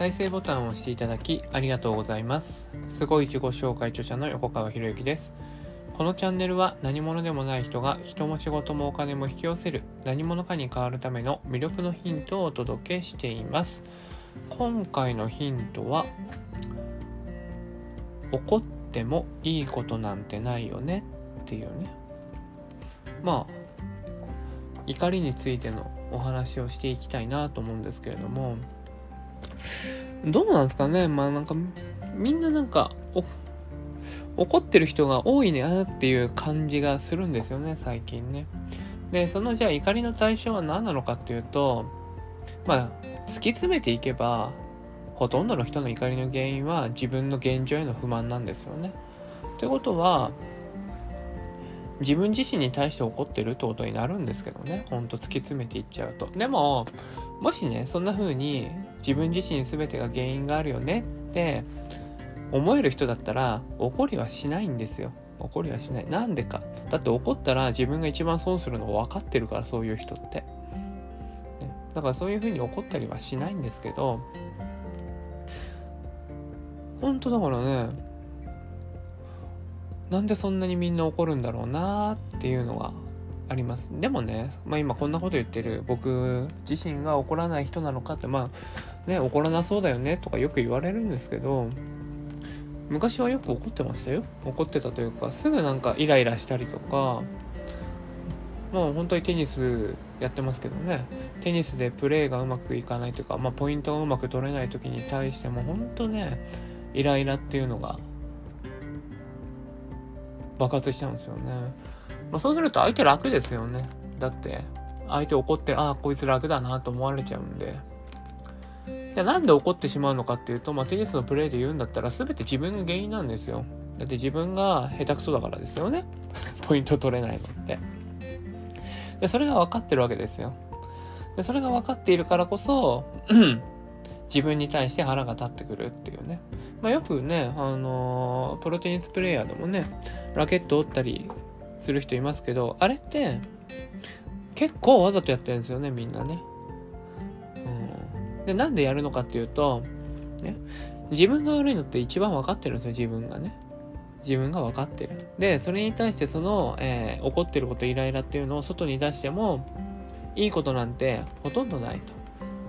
再生ボタンを押していただきありがとうございます。すごい自己紹介著者の横川博之です。このチャンネルは何者でもない人が人も仕事もお金も引き寄せる何者かに変わるための魅力のヒントをお届けしています。今回のヒントは怒ってもいいことなんてないよねっていうね。まあ怒りについてのお話をしていきたいなと思うんですけれどもどうなんですかね。まあなんかみんななんか怒ってる人が多いねっていう感じがするんですよね最近ね。でそのじゃあ怒りの対象は何なのかっていうとまあ突き詰めていけばほとんどの人の怒りの原因は自分の現状への不満なんですよね。ということは自分自身に対して怒ってるってことになるんですけどね。ほんと突き詰めていっちゃうと。でももしねそんな風に自分自身全てが原因があるよねって思える人だったら怒りはしないんですよ。怒りはしない。なんでか。だって怒ったら自分が一番損するのを分かってるからそういう人って、ね、だからそういう風に怒ったりはしないんですけど本当だからねなんでそんなにみんな怒るんだろうなっていうのがあります。でもね、まあ、今こんなこと言ってる僕自身が怒らない人なのかってまあね怒らなそうだよねとかよく言われるんですけど昔はよく怒ってましたよ怒ってたというかすぐなんかイライラしたりとかまあ本当にテニスやってますけどねテニスでプレーがうまくいかないというか、まあ、ポイントがうまく取れない時に対しても本当ねイライラっていうのが爆発しちゃうんですよね。まあ、そうすると相手楽ですよね。だって、相手怒って、ああ、こいつ楽だなと思われちゃうんで。じゃあなんで怒ってしまうのかっていうと、まあ、テニスのプレーで言うんだったら全て自分が原因なんですよ。だって自分が下手くそだからですよね。ポイント取れないのって。で、それが分かってるわけですよ。で、それが分かっているからこそ、自分に対して腹が立ってくるっていうね。まあ、よくね、あのー、プロテニスプレーヤーでもね、ラケット折ったりする人いますけど、あれって、結構わざとやってるんですよね、みんなね。で、なんでやるのかっていうと、ね、自分が悪いのって一番分かってるんですよ、自分がね。自分が分かってる。で、それに対してその、えー、怒ってること、イライラっていうのを外に出しても、いいことなんてほとんどないと。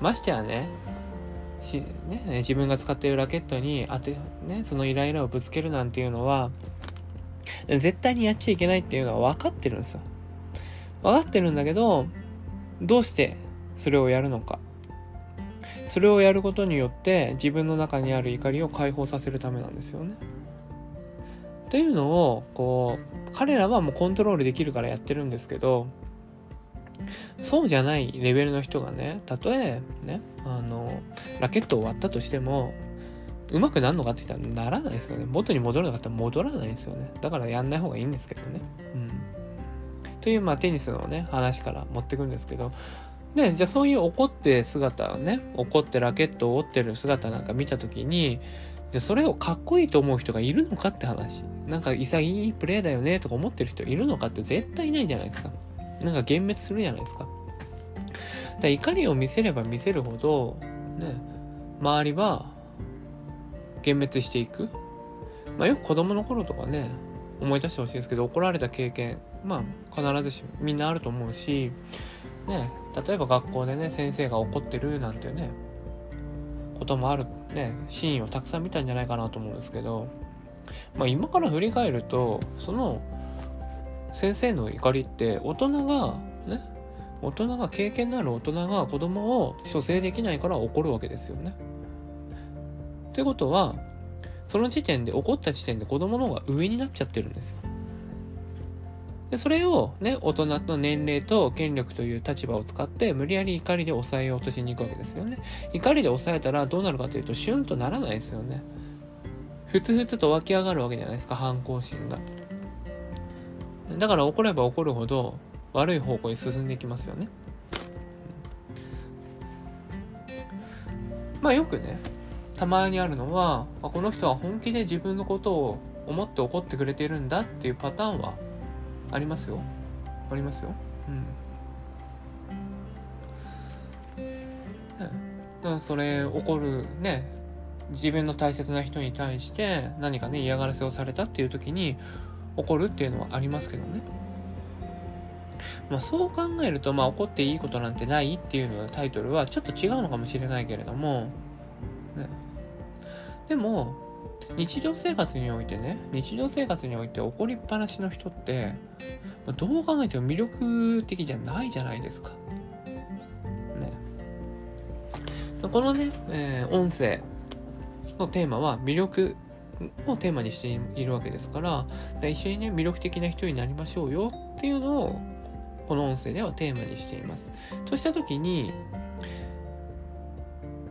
ましてやね、し、ね、自分が使っているラケットに当て、ね、そのイライラをぶつけるなんていうのは、絶対にやっちゃいけないっていうのは分かってるんですよ。分かってるんだけど、どうしてそれをやるのか。それをやることによって自分の中にある怒りを解放させるためなんですよね。というのを、こう、彼らはもうコントロールできるからやってるんですけど、そうじゃないレベルの人がね、たとえね、あの、ラケットを割ったとしても、うまくなるのかって言ったらならないですよね。元に戻るのかって戻らないですよね。だからやんない方がいいんですけどね。うん。という、まあテニスのね、話から持ってくんですけど、で、じゃあそういう怒って姿をね、怒ってラケットを折ってる姿なんか見たときに、じゃそれをかっこいいと思う人がいるのかって話。なんか潔いプレーだよねとか思ってる人いるのかって絶対いないじゃないですか。なんか幻滅するじゃないですか。だか怒りを見せれば見せるほど、ね、周りは幻滅していく。まあ、よく子供の頃とかね、思い出してほしいんですけど、怒られた経験、まあ、必ずしもみんなあると思うし、ね、例えば学校でね、先生が怒ってるなんてね、こともある、ね、シーンをたくさん見たんじゃないかなと思うんですけど、まあ、今から振り返ると、その、先生の怒りって大人がね大人が経験のある大人が子供を処世できないから怒るわけですよね。ってことはその時点で怒った時点で子供の方が上になっちゃってるんですよ。でそれをね大人の年齢と権力という立場を使って無理やり怒りで抑えようとしに行くわけですよね。怒りで抑えたらどうなるかというとシュンとならないですよね。ふつふつと湧き上がるわけじゃないですか反抗心が。だから怒れば怒るほど悪い方向に進んでいきますよね。まあよくね、たまにあるのは、この人は本気で自分のことを思って怒ってくれてるんだっていうパターンはありますよ。ありますよ。うんだから。それ起こるね自分の大切な人に対して何かね嫌がらせをされたっていう時に起こるっていうのはありますけどね。まあ、そう考えると、まあ、怒っていいことなんてないっていうののタイトルはちょっと違うのかもしれないけれども、ね、でも日常生活においてね日常生活において怒りっぱなしの人って、どう考えても魅力的じゃないじゃないですか。ね、このね、えー、音声のテーマは魅力をテーマにしているわけですから一緒にね魅力的な人になりましょうよっていうのをこの音声ではテーマにしています。とした時に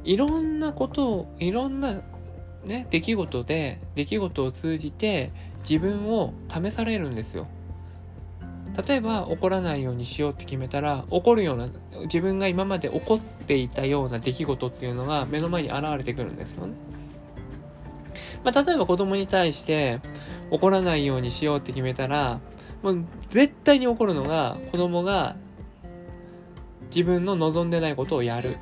いろんなことをいろんなね出来事で出来事を通じて自分を試されるんですよ。例えば怒らないようにしようって決めたら怒るような自分が今まで怒っていたような出来事っていうのが目の前に現れてくるんですよね。まあ、例えば子供に対して怒らないようにしようって決めたらもう絶対に起こるのが子供が自分の望んでないことをやる。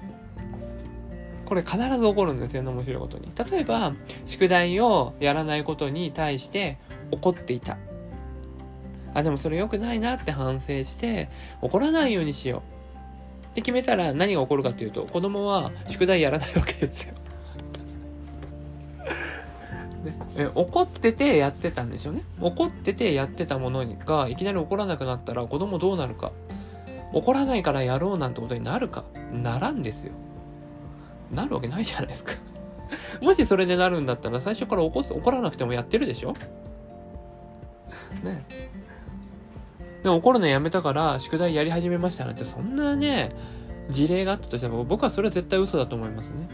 これ必ず起こるんですよね、面白いことに。例えば、宿題をやらないことに対して怒っていた。あ、でもそれ良くないなって反省して、怒らないようにしよう。って決めたら何が起こるかっていうと、子供は宿題やらないわけですよ。ね、え怒っててやってたんですよね。怒っててやってたものがいきなり怒らなくなったら子供どうなるか。怒らないからやろうなんてことになるか。ならんですよ。なるわけないじゃないですか もしそれでなるんだったら最初から怒怒らなくてもやってるでしょ？ね。でも怒るのやめたから宿題やり始めましたなんてそんなね、事例があったとしても僕はそれは絶対嘘だと思いますね。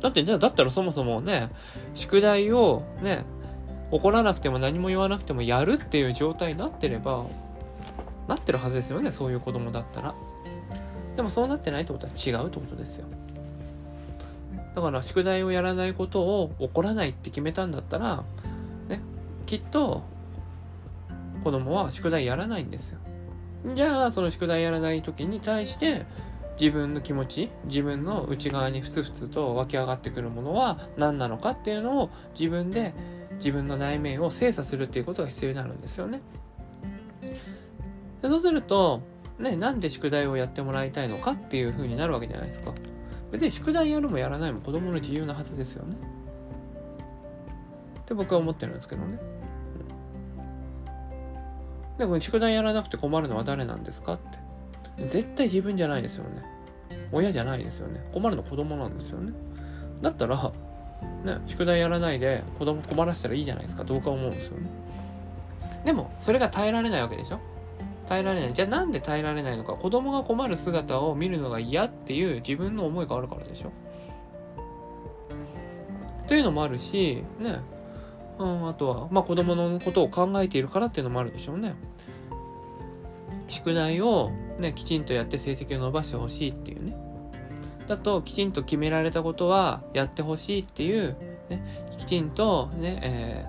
だって、じゃあ、だったらそもそもね、宿題をね、怒らなくても何も言わなくてもやるっていう状態になってれば、なってるはずですよね、そういう子供だったら。でもそうなってないってことは違うってことですよ。だから宿題をやらないことを怒らないって決めたんだったら、ね、きっと子供は宿題やらないんですよ。じゃあ、その宿題やらない時に対して、自分の気持ち自分の内側にふつふつと湧き上がってくるものは何なのかっていうのを自分で自分の内面を精査するっていうことが必要になるんですよね。でそうすると、ね、なんで宿題をやってもらいたいのかっていう風になるわけじゃないですか。別に宿題やるもやらないも子供の自由なはずですよね。って僕は思ってるんですけどね。でも宿題やらなくて困るのは誰なんですかって。絶対自分じゃないですよね。親じゃないですよね。困るの子供なんですよね。だったら、ね、宿題やらないで子供困らせたらいいじゃないですか。どうか思うんですよね。でも、それが耐えられないわけでしょ耐えられない。じゃあなんで耐えられないのか。子供が困る姿を見るのが嫌っていう自分の思いがあるからでしょというのもあるし、ね。うん、あとは、まあ子供のことを考えているからっていうのもあるでしょうね。宿題をね、きちんとやって成績を伸ばしてほしいっていうね。だと、きちんと決められたことはやってほしいっていう、ね、きちんとね、え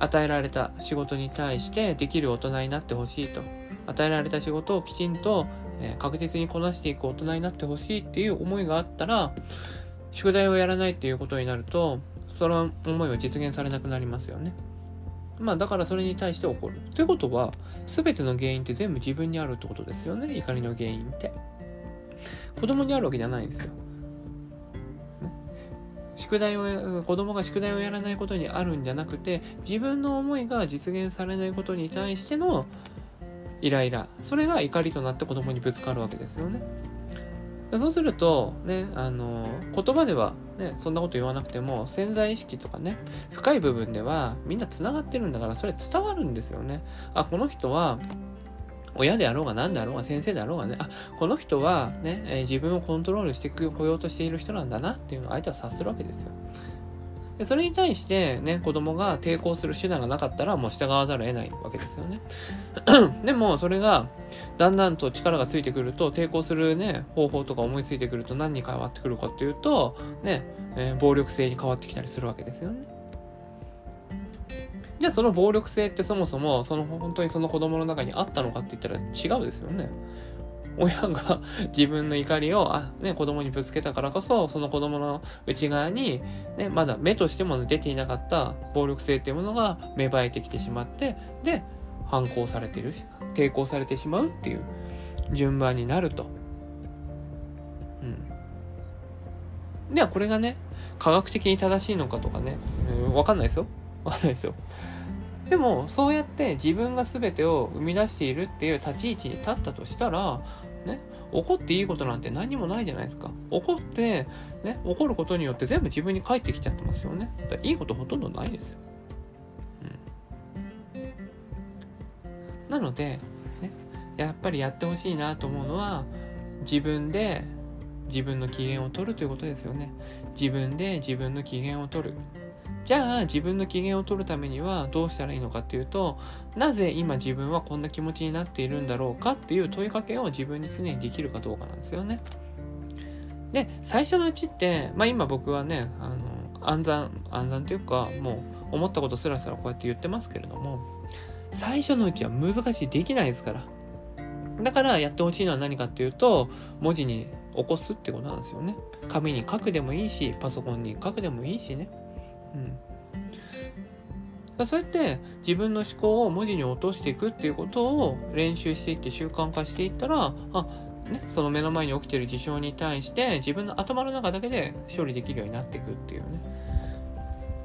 ー、与えられた仕事に対してできる大人になってほしいと。与えられた仕事をきちんと、え、確実にこなしていく大人になってほしいっていう思いがあったら、宿題をやらないっていうことになると、その思いは実現されなくなりますよね。まあだからそれに対して起こる。ということは、全ての原因って全部自分にあるってことですよね。怒りの原因って。子供にあるわけじゃないんですよ。宿題を、子供が宿題をやらないことにあるんじゃなくて、自分の思いが実現されないことに対してのイライラ。それが怒りとなって子供にぶつかるわけですよね。そうすると、ね、あの、言葉ではね、そんなこと言わなくても、潜在意識とかね、深い部分ではみんな繋がってるんだから、それ伝わるんですよね。あ、この人は、親であろうが何であろうが先生であろうがね、あ、この人はね、え、自分をコントロールしてこようとしている人なんだなっていうのを相手は察するわけですよ。でそれに対してね、子供が抵抗する手段がなかったらもう従わざるを得ないわけですよね。でも、それが、だんだんと力がついてくると、抵抗するね、方法とか思いついてくると何に変わってくるかっていうと、ね、えー、暴力性に変わってきたりするわけですよね。じゃあその暴力性ってそもそも、その本当にその子供の中にあったのかって言ったら違うですよね。親が 自分の怒りを、あ、ね、子供にぶつけたからこそ、その子供の内側に、ね、まだ目としても出ていなかった暴力性っていうものが芽生えてきてしまって、で、反抗されている、抵抗されてしまうっていう順番になると。うん。では、これがね、科学的に正しいのかとかね、うん、わかんないですよ。わかんないですよ。でも、そうやって自分が全てを生み出しているっていう立ち位置に立ったとしたら、ね、怒っていいことなんて何もないじゃないですか。怒って、ね、怒ることによって全部自分に返ってきちゃってますよね。だいいことほとんどないですよ。うん。なので、ね、やっぱりやってほしいなと思うのは、自分で自分の機嫌を取るということですよね。自分で自分の機嫌を取る。じゃあ自分の機嫌を取るためにはどうしたらいいのかっていうとなぜ今自分はこんな気持ちになっているんだろうかっていう問いかけを自分に常にできるかどうかなんですよね。で最初のうちってまあ今僕はねあの暗算暗算というかもう思ったことすらすらこうやって言ってますけれども最初のうちは難しいできないですから。だからやってほしいのは何かっていうと文字に起こすってことなんですよね。紙に書くでもいいしパソコンに書くでもいいしね。うん、そうやって自分の思考を文字に落としていくっていうことを練習していって習慣化していったらあね、その目の前に起きてる事象に対して自分の頭の中だけで処理できるようになっていくっていうね。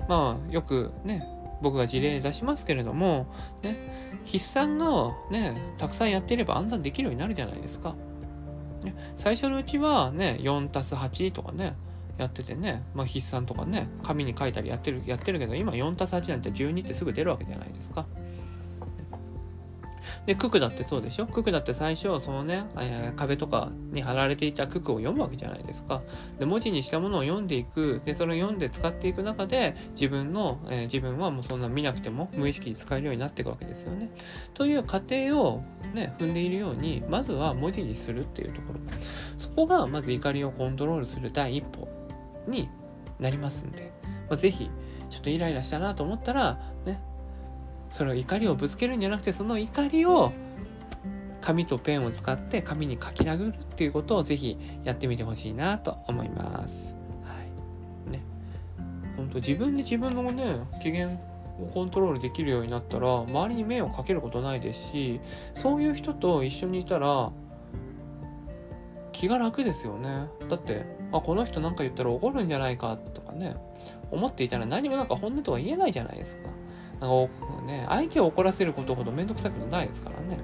まあよくね僕が事例出しますけれどもね筆算がねたくさんやっていれば暗算できるようになるじゃないですか、ね、最初のうちはね 4+8 とかねやっててね、まあ、筆算とかね、紙に書いたりやってる、やってるけど、今 4+8 なんて12ってすぐ出るわけじゃないですか。で、九九だってそうでしょ？九九だって最初、そのね、えー、壁とかに貼られていた九九を読むわけじゃないですか。で、文字にしたものを読んでいく。で、それを読んで使っていく中で、自分の、えー、自分はもうそんな見なくても無意識に使えるようになっていくわけですよね。という過程をね、踏んでいるように、まずは文字にするっていうところ。そこが、まず怒りをコントロールする第一歩になりますんで、まあ、ぜひ、ちょっとイライラしたなと思ったら、ね、それを怒りをぶつけるんじゃなくて、その怒りを紙とペンを使って紙に書き殴るっていうことをぜひやってみてほしいなと思います。はい。ね。本当自分で自分のね、機嫌をコントロールできるようになったら、周りに迷惑かけることないですし、そういう人と一緒にいたら、気が楽ですよね。だって、あ、この人なんか言ったら怒るんじゃないかとかね、思っていたら何もなんか本音とは言えないじゃないですか。なんかね、相手を怒らせることほどめんどくさくないですからね。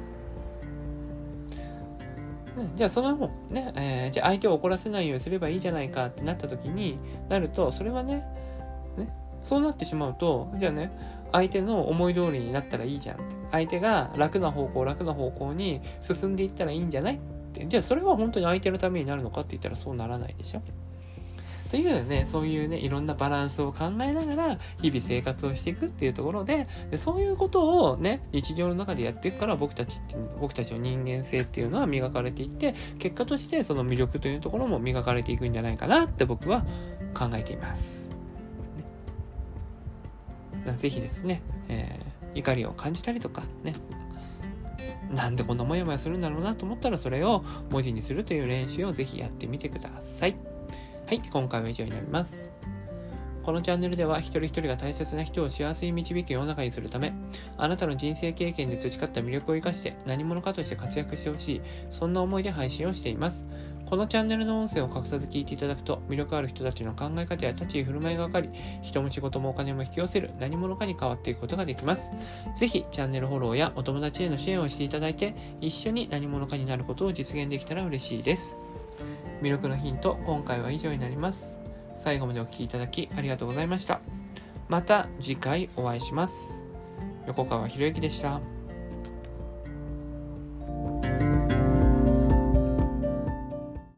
ね、じゃあそのね、えー、じゃあ相手を怒らせないようにすればいいじゃないかってなった時になると、それはね、ね、そうなってしまうと、じゃあね、相手の思い通りになったらいいじゃん。相手が楽な方向、楽な方向に進んでいったらいいんじゃないって。じゃあそれは本当に相手のためになるのかって言ったらそうならないでしょ。というね、そういうね、いろんなバランスを考えながら、日々生活をしていくっていうところで、でそういうことをね、日常の中でやっていくから僕たちって、僕たちの人間性っていうのは磨かれていって、結果としてその魅力というところも磨かれていくんじゃないかなって僕は考えています。ね、ぜひですね、えー、怒りを感じたりとか、ね、なんでこんなモヤモヤするんだろうなと思ったらそれを文字にするという練習をぜひやってみてください。はい、今回は以上になります。このチャンネルでは一人一人が大切な人を幸せに導く世の中にするため、あなたの人生経験で培った魅力を生かして何者かとして活躍してほしい、そんな思いで配信をしています。このチャンネルの音声を隠さず聞いていただくと、魅力ある人たちの考え方や立ち居振る舞いが分かり、人も仕事もお金も引き寄せる何者かに変わっていくことができます。ぜひ、チャンネルフォローやお友達への支援をしていただいて、一緒に何者かになることを実現できたら嬉しいです。魅力のヒント、今回は以上になります。最後までお聴きいただきありがとうございました。また次回お会いします。横川博之でした。